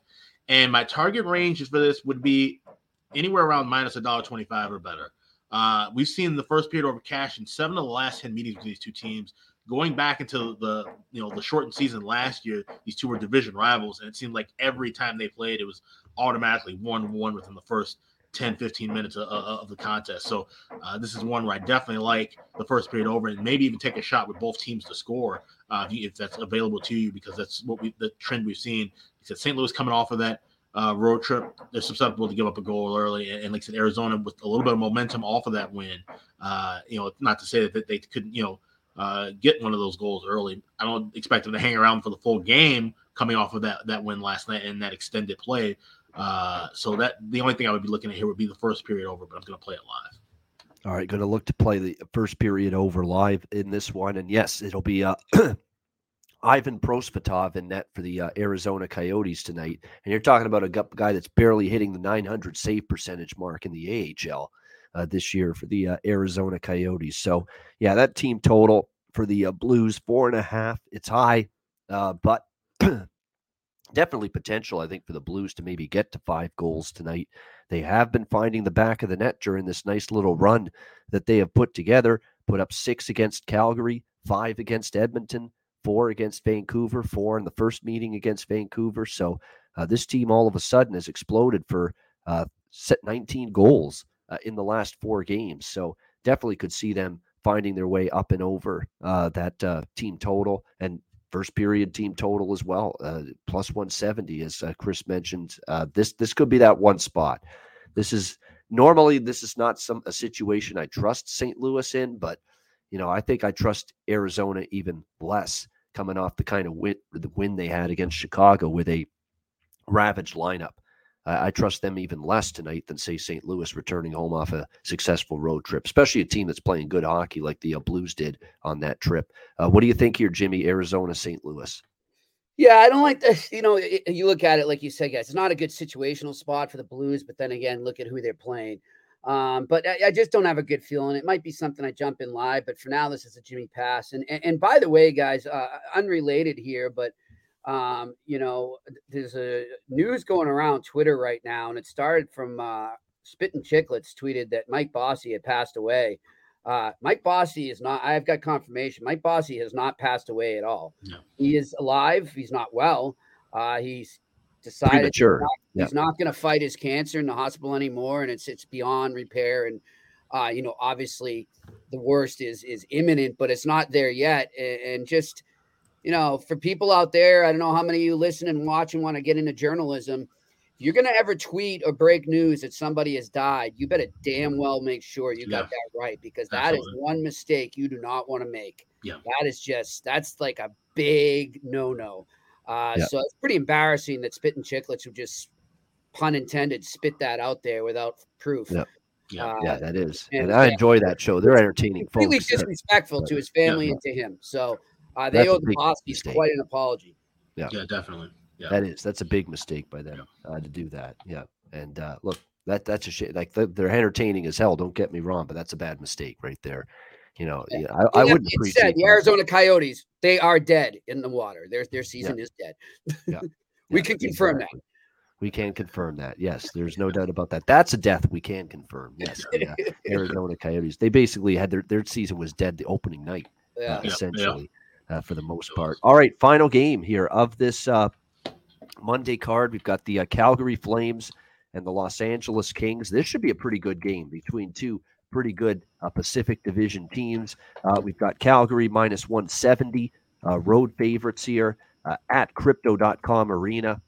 and my target range for this would be anywhere around minus a dollar twenty-five or better. Uh, we've seen the first period over cash in seven of the last ten meetings with these two teams going back into the you know the shortened season last year, these two were division rivals, and it seemed like every time they played, it was automatically one-one within the first 10, 15 minutes of, of the contest. So uh, this is one where I definitely like the first period over, and maybe even take a shot with both teams to score uh, if that's available to you, because that's what we the trend we've seen. He said St. Louis coming off of that. Uh, road trip, they're susceptible to give up a goal early, and, and like I said, Arizona with a little bit of momentum off of that win. Uh, you know, not to say that they couldn't, you know, uh, get one of those goals early. I don't expect them to hang around for the full game coming off of that that win last night and that extended play. Uh, so that the only thing I would be looking at here would be the first period over, but I'm going to play it live. All right, going to look to play the first period over live in this one, and yes, it'll be uh, Ivan Prosvetov in net for the uh, Arizona Coyotes tonight. And you're talking about a guy that's barely hitting the 900 save percentage mark in the AHL uh, this year for the uh, Arizona Coyotes. So, yeah, that team total for the uh, Blues, four and a half. It's high, uh, but definitely potential, I think, for the Blues to maybe get to five goals tonight. They have been finding the back of the net during this nice little run that they have put together. Put up six against Calgary, five against Edmonton, four against Vancouver, four in the first meeting against Vancouver. So uh, this team all of a sudden has exploded for uh, set 19 goals uh, in the last four games. So definitely could see them finding their way up and over uh, that uh, team total and first period team total as well, uh, plus 170, as Chris mentioned. This this could be that one spot. This is normally this is not some a situation I trust St. Louis in, but you know I think I trust Arizona even less coming off the kind of win the win they had against Chicago with a ravaged lineup. I, I trust them even less tonight than say St. Louis returning home off a successful road trip, especially a team that's playing good hockey like the uh, Blues did on that trip. Uh, what do you think here, Jimmy? Arizona, St. Louis. Yeah, I don't like the. You know, it, you look at it like you said, guys. It's not a good situational spot for the Blues, but then again, look at who they're playing. Um, but I, I, just don't have a good feeling. It might be something I jump in live, but for now, this is a Jimmy pass. And and, and by the way, guys, uh, unrelated here, but um, you know, there's a news going around Twitter right now, and it started from uh, Spittin' Chicklets tweeted that Mike Bossy had passed away. Uh, Mike Bossy is not. I've got confirmation. Mike Bossy has not passed away at all. No. He is alive. He's not well. Uh, he's decided he's not, yeah. not going to fight his cancer in the hospital anymore, and it's it's beyond repair. And uh, you know, obviously, the worst is is imminent, but it's not there yet. And, and just you know, for people out there, I don't know how many of you listen and watch and want to get into journalism. If you're going to ever tweet or break news that somebody has died, you better damn well make sure you yeah. got that right because that Absolutely. is one mistake you do not want to make. Yeah. That is just, that's like a big no no. Uh, yeah. So it's pretty embarrassing that Spittin' Chicklets, who just, pun intended, spit that out there without proof. Yeah. Yeah, uh, yeah, that is, and, and I enjoy that show. They're entertaining. Completely folks. disrespectful to his family yeah. and to him. So uh, they owe the Bossys quite an apology. Yeah, yeah, definitely. Yeah. That is that's a big mistake by them yeah. uh, to do that. Yeah, and uh, look, that that's a shit. Like they're entertaining as hell. Don't get me wrong, but that's a bad mistake right there. You know, yeah. I, I wouldn't appreciate said, the Arizona Coyotes. They are dead in the water. Their their season is dead. Yeah, we can confirm exactly. that. We can confirm that. Yes, there's no doubt about that. That's a death we can confirm. Yes, the, Arizona Coyotes. They basically had their their season was dead the opening night, uh, essentially uh, for the most part. All right, final game here of this uh, Monday card. We've got the uh, Calgary Flames and the Los Angeles Kings. This should be a pretty good game between two pretty good uh, Pacific Division teams. Uh, we've got Calgary minus 170, uh, road favorites here at crypto.com arena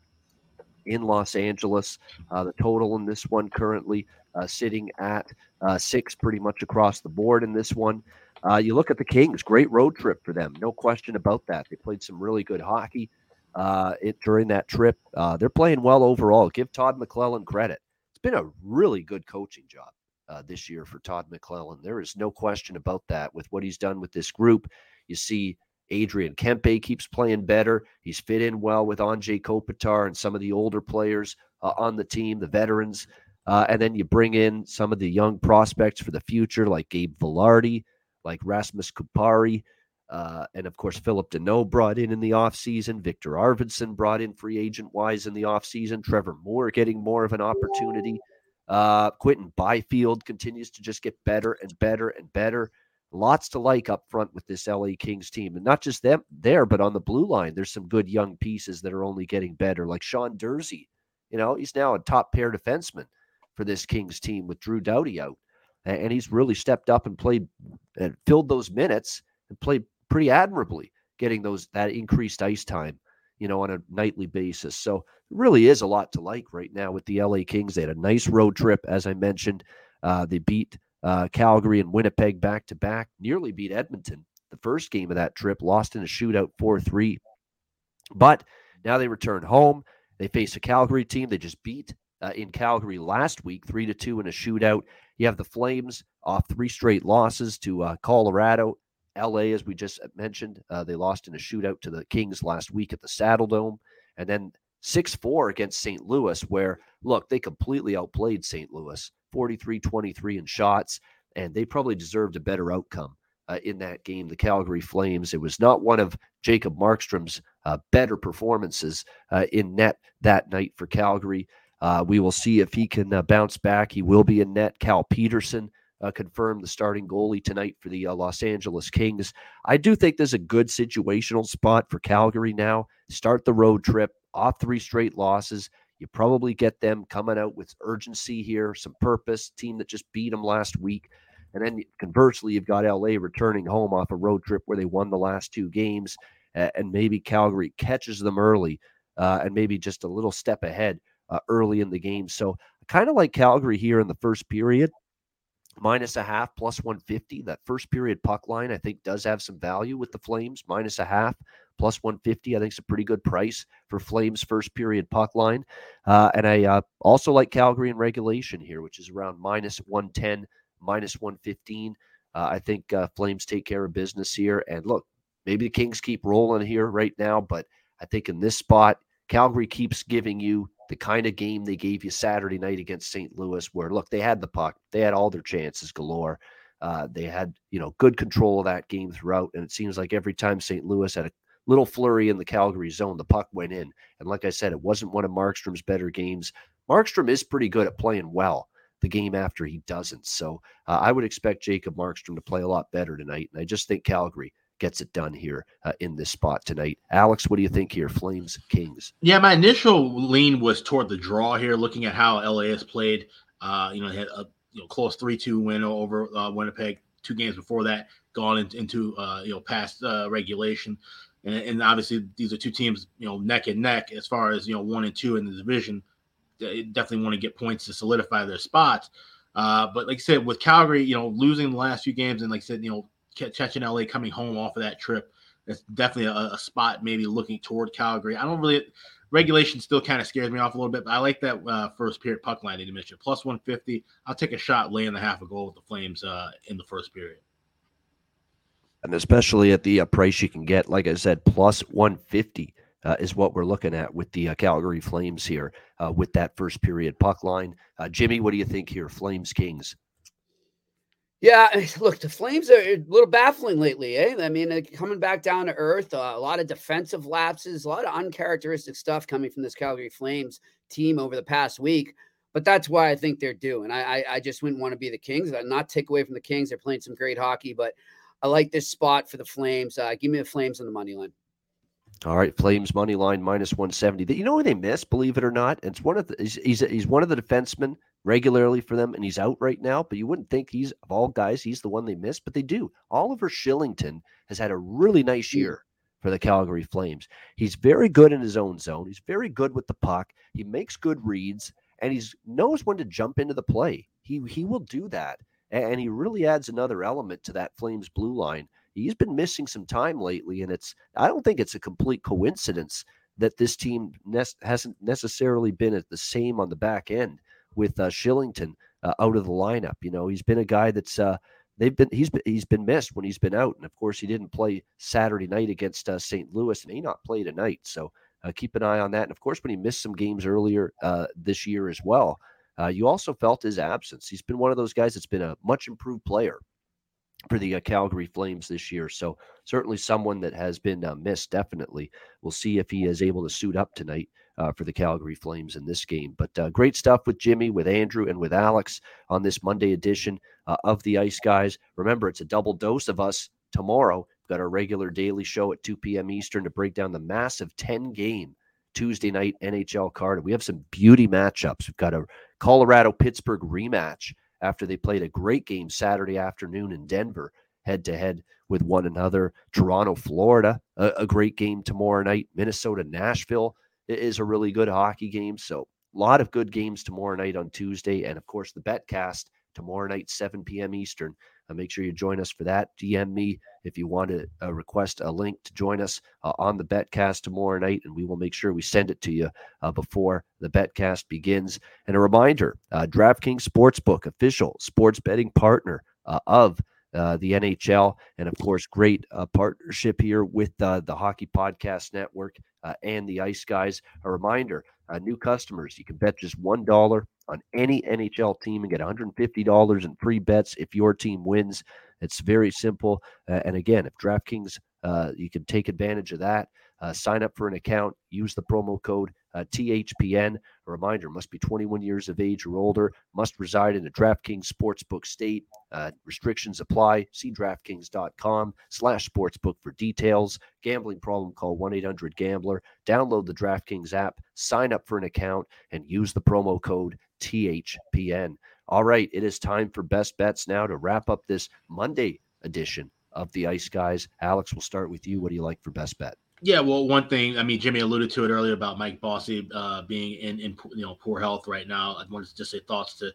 in Los Angeles. the total in this one currently sitting at six pretty much across the board in this one. Uh, you look at the Kings, great road trip for them, no question about that. They played some really good hockey uh, it, during that trip. Uh, they're playing well overall. Give Todd McLellan credit. It's been a really good coaching job uh, this year for Todd McLellan. There is no question about that with what he's done with this group. You see Adrian Kempe keeps playing better. He's fit in well with Anze Kopitar and some of the older players uh, on the team, the veterans. Uh, and then you bring in some of the young prospects for the future, like Gabe Vilardi, like Rasmus Kupari. Uh, and of course, Phillip Danault brought in in the offseason. Viktor Arvidsson brought in free agent wise in the offseason. Trevor Moore getting more of an opportunity. Uh, Quinton Byfield continues to just get better and better and better. Lots to like up front with this LA Kings team. And not just them there, but on the blue line, there's some good young pieces that are only getting better, like Sean Durzi. You know, he's now a top pair defenseman for this Kings team with Drew Doughty out and he's really stepped up and played and filled those minutes and played pretty admirably, getting those that increased ice time, you know, on a nightly basis. So really is a lot to like right now with the LA Kings. They had a nice road trip, as I mentioned. Uh, they beat uh, Calgary and Winnipeg back to back, nearly beat Edmonton the first game of that trip, lost in a shootout 4 3. But now they return home. They face a Calgary team they just beat uh, in Calgary last week, 3 to 2 in a shootout. You have the Flames off three straight losses to uh, Colorado. LA, as we just mentioned, uh, they lost in a shootout to the Kings last week at the Saddledome. And then 6 4 against St. Louis, where, look, they completely outplayed St. Louis 43 23 in shots, and they probably deserved a better outcome. Uh, in that game, the Calgary Flames. It was not one of Jacob Markstrom's uh, better performances uh, in net that night for Calgary. Uh, we will see if he can uh, bounce back. He will be in net. Cal Petersen uh, confirmed the starting goalie tonight for the uh, Los Angeles Kings. I do think there's a good situational spot for Calgary now. Start the road trip off three straight losses. You probably get them coming out with urgency here, some purpose. Team that just beat them last week. And then conversely, you've got LA returning home off a road trip where they won the last two games. and maybe Calgary catches them early uh, and maybe just a little step ahead uh, early in the game. So kind of like Calgary here in the first period, minus a half, plus 150. That first period puck line, I think, does have some value with the Flames, minus a half, plus 150. I think it's a pretty good price for Flames first period puck line. Uh, and I uh, also like Calgary in regulation here, which is around minus 110, minus 115. Uh, I think uh, Flames take care of business here. And look, maybe the Kings keep rolling here right now, but I think in this spot, Calgary keeps giving you the kind of game they gave you Saturday night against St. Louis, where look, they had the puck, they had all their chances galore. Uh, they had you know good control of that game throughout, and it seems like every time St. Louis had a little flurry in the Calgary zone, the puck went in. And like I said, it wasn't one of Markstrom's better games. Markstrom is pretty good at playing well the game after he doesn't. So uh, I would expect Jacob Markstrom to play a lot better tonight. And I just think Calgary gets it done here uh, in this spot tonight. Alex, what do you think here? Flames, Kings. Yeah, my initial lean was toward the draw here, looking at how LA has played. Uh, you know, they had a you know, close three-two win over uh, Winnipeg. Two games before that, gone into, into uh, you know past uh, regulation, and, and, obviously these are two teams you know neck and neck as far as you know one and two in the division. They definitely want to get points to solidify their spots. Uh, but like I said, with Calgary, you know, losing the last few games, and like I said, you know, catching LA coming home off of that trip. That's definitely a, a spot maybe looking toward Calgary. I don't really regulation still kind of scares me off a little bit, but I like that uh, first period puck line that you mentioned. Plus 150. I'll take a shot laying the half a goal with the Flames uh, in the first period. And especially at the uh, price you can get, like I said, plus 150 uh, is what we're looking at with the uh, Calgary Flames here uh, with that first period puck line. Jimmy, what do you think here? Flames Kings. Yeah, look, the Flames are a little baffling lately, eh? I mean, coming back down to earth, uh, a lot of defensive lapses, a lot of uncharacteristic stuff coming from this Calgary Flames team over the past week. But that's why I think they're due. And I, I, I just wouldn't want to be the Kings. i not take away from the Kings. They're playing some great hockey, but I like this spot for the Flames. Uh, give me the Flames on the money line. All right, Flames money line minus 170. You know who they miss, believe it or not? It's one of the he's, he's, he's one of the defensemen regularly for them, and he's out right now. But you wouldn't think he's of all guys, he's the one they miss, but they do. Oliver Kylington has had a really nice hmm. year for the Calgary Flames. He's very good in his own zone. He's very good with the puck. He makes good reads, and he knows when to jump into the play. He he will do that, and he really adds another element to that Flames blue line. He's been missing some time lately, and it's I don't think it's a complete coincidence that this team ne- hasn't necessarily been at the same on the back end with uh, Kylington uh, out of the lineup. You know, he's been a guy that's uh, they've been he's been he's been missed when he's been out, and of course he didn't play Saturday night against uh, St. Louis, and he not play tonight. So uh, keep an eye on that. And of course, when he missed some games earlier uh, this year as well, uh, you also felt his absence. He's been one of those guys that's been a much improved player for the uh, Calgary Flames this year. So certainly someone that has been uh, missed. Definitely, we'll see if he is able to suit up tonight uh, for the Calgary Flames in this game. But uh, great stuff with Jimmy, with Andrew, and with Alex on this Monday edition uh, of the Ice Guys. Remember, it's a double dose of us tomorrow. We've got our regular daily show at 2 p.m. Eastern to break down the massive 10 game Tuesday night NHL card. We have some beauty matchups. We've got a Colorado Pittsburgh rematch after they played a great game Saturday afternoon in Denver, head to head with one another. Toronto, Florida, a, a, great game tomorrow night. Minnesota, Nashville, is a really good hockey game. So a lot of good games tomorrow night on Tuesday, and of course the BetCast tomorrow night, 7 p.m. Eastern. Uh, make sure you join us for that. DM me if you want to uh, request a link to join us uh, on the BetCast tomorrow night, and we will make sure we send it to you uh, before the BetCast begins. And a reminder uh, DraftKings Sportsbook, official sports betting partner uh, of uh, the NHL, and of course, great uh, partnership here with uh, the Hockey Podcast Network uh, and the Ice Guys. A reminder uh, new customers, you can bet just $1 on any NHL team and get $150 in free bets if your team wins. It's very simple. and again, if DraftKings, you can take advantage of that. Sign up for an account, use the promo code uh, THPN. A reminder must be 21 years of age or older, must reside in a DraftKings Sportsbook state. Uh, restrictions apply. See DraftKings.com slash sportsbook for details. Gambling problem, call 1 800 Gambler. Download the DraftKings app, sign up for an account, and use the promo code THPN. All right, it is time for best bets now to wrap up this Monday edition of the Ice Guys. Alex, we'll start with you. What do you like for best bet? Yeah, well, one thing I mean, Jimmy alluded to it earlier about Mike Bossy uh, being in in you know poor health right now. I wanted to just say thoughts to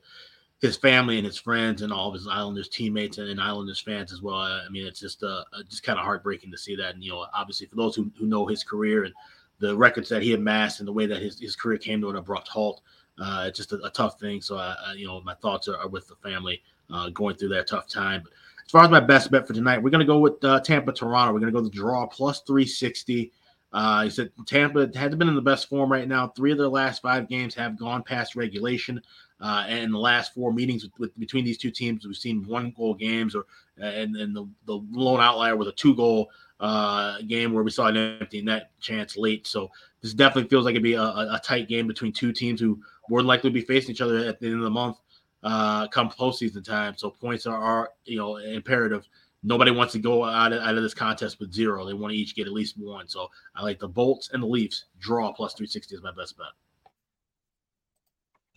his family and his friends and all of his Islanders teammates and, and Islanders fans as well. I mean, it's just uh, just kind of heartbreaking to see that. And you know, obviously for those who, who know his career and the records that he amassed and the way that his, his career came to an abrupt halt, uh, it's just a, a, tough thing. So, I, I, you know, my thoughts are, are with the family uh, going through that tough time. But as far as my best bet for tonight, we're going to go with uh, Tampa Toronto. We're going to go the draw plus 360. Uh, he said Tampa hasn't been in the best form right now. Three of their last five games have gone past regulation. Uh, and in the last four meetings with, with, between these two teams, we've seen one goal games, or and, and the, the lone outlier was a two goal uh, game where we saw an empty net chance late. So this definitely feels like it'd be a, a tight game between two teams who more likely be facing each other at the end of the month uh, come postseason time. So points are, are you know imperative. Nobody wants to go out of, out of this contest with zero. They want to each get at least one. So I like the Bolts and the Leafs draw plus 360 is my best bet.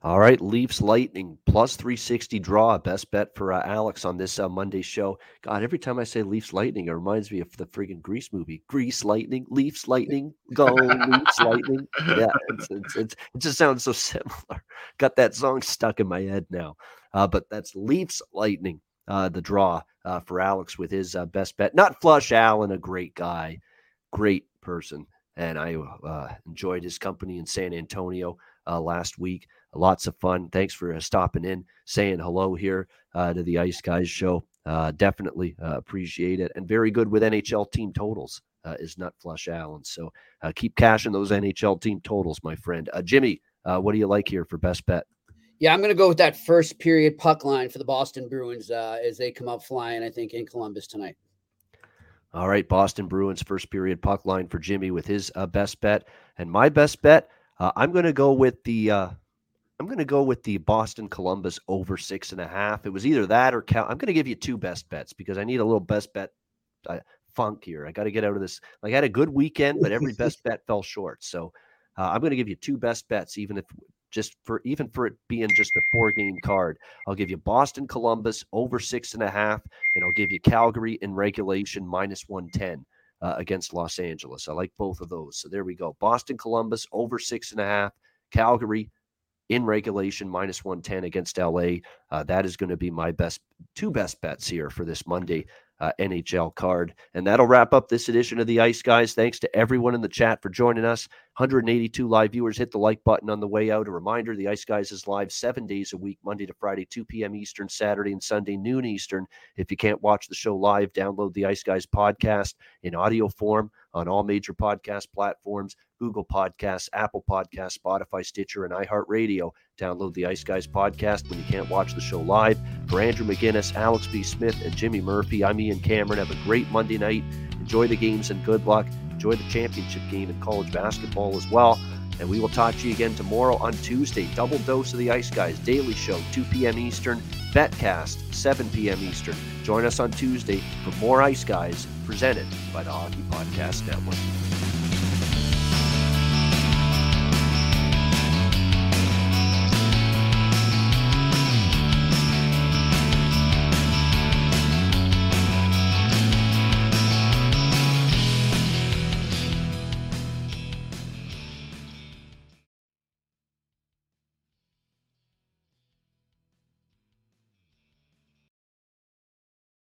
All right, Leafs Lightning plus 360 draw. Best bet for uh, Alex on this uh, Monday show. God, every time I say Leafs Lightning, it reminds me of the freaking Grease movie. Grease Lightning, Leafs Lightning, go Leafs Lightning. Yeah, it's, it's, it's, it just sounds so similar. Got that song stuck in my head now. Uh, but that's Leafs Lightning, uh, the draw uh, for Alex with his uh, best bet. Not Flush Allen, a great guy, great person. And I enjoyed his company in San Antonio last week lots of fun. Thanks for uh, stopping in, saying hello here uh, to the Ice Guys show. Uh, definitely uh, appreciate it. And very good with NHL team totals uh, is Nut Flush Allen. So uh, keep cashing those NHL team totals, my friend. Jimmy, what do you like here for best bet? Yeah, I'm going to go with that first period puck line for the Boston Bruins as they come up flying, I think, in Columbus tonight. All right, Boston Bruins first period puck line for Jimmy with his best bet. And my best bet, I'm going to go with the I'm going to go with the Boston Columbus over six and a half. It was either that or Cal. I'm going to give you two best bets because I need a little best bet uh, funk here. I got to get out of this. Like I had a good weekend, but every best bet fell short. So uh, I'm going to give you two best bets, even if just for even for it being just a four game card. I'll give you Boston Columbus over six and a half, and I'll give you Calgary in regulation minus 110. Uh, against Los Angeles. I like both of those. So there we go. Boston Columbus over six and a half, Calgary in regulation, minus 110 against LA. Uh, that is going to be my best two best bets here for this Monday uh, NHL card. And that'll wrap up this edition of the Ice Guys. Thanks to everyone in the chat for joining us. 182 live viewers. Hit the like button on the way out. A reminder the Ice Guys is live seven days a week, Monday to Friday, 2 p.m. Eastern, Saturday and Sunday, noon Eastern. If you can't watch the show live, download the Ice Guys podcast in audio form on all major podcast platforms Google Podcasts, Apple Podcasts, Spotify, Stitcher, and iHeartRadio. Download the Ice Guys podcast when you can't watch the show live. For Andrew McGinnis, Alex B. Smith, and Jimmy Murphy, I'm Ian Cameron. Have a great Monday night. Enjoy the games and good luck. Enjoy the championship game in college basketball as well. And we will talk to you again tomorrow on Tuesday. Double dose of the Ice Guys Daily Show, 2 p.m. Eastern. Betcast, 7 p.m. Eastern. Join us on Tuesday for more Ice Guys presented by the Hockey Podcast Network.